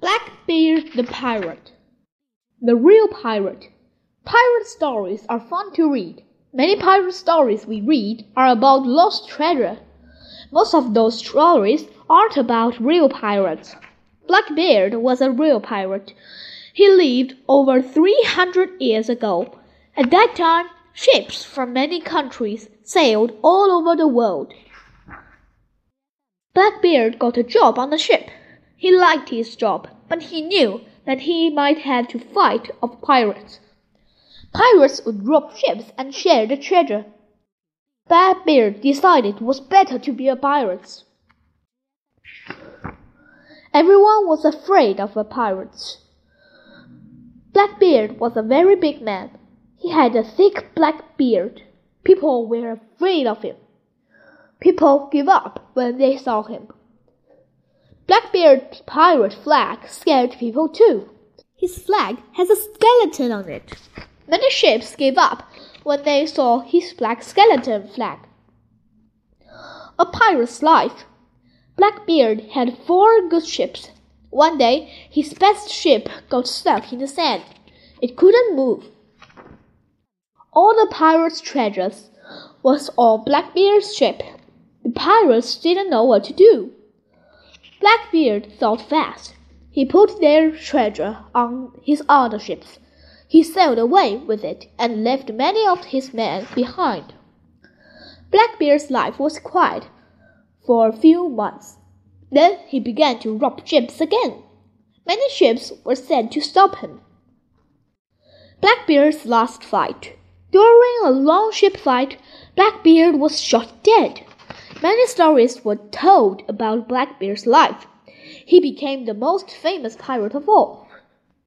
Blackbeard the Pirate The Real Pirate Pirate stories are fun to read. Many pirate stories we read are about lost treasure. Most of those stories aren't about real pirates. Blackbeard was a real pirate. He lived over 300 years ago. At that time, ships from many countries sailed all over the world. Blackbeard got a job on the ship. He liked his job, but he knew that he might have to fight off pirates. Pirates would rob ships and share the treasure. Blackbeard decided it was better to be a pirate. Everyone was afraid of the pirates. Blackbeard was a very big man. He had a thick black beard. People were afraid of him. People gave up when they saw him. Blackbeard's pirate flag scared people too. His flag has a skeleton on it. Many ships gave up when they saw his black skeleton flag. A pirate's life. Blackbeard had four good ships. One day, his best ship got stuck in the sand. It couldn't move. All the pirates' treasures was on Blackbeard's ship. The pirates didn't know what to do. Blackbeard thought fast. He put their treasure on his other ships. He sailed away with it and left many of his men behind. Blackbeard's life was quiet for a few months. Then he began to rob ships again. Many ships were sent to stop him. Blackbeard's last fight. During a long ship fight, Blackbeard was shot dead. Many stories were told about Blackbeard's life. He became the most famous pirate of all.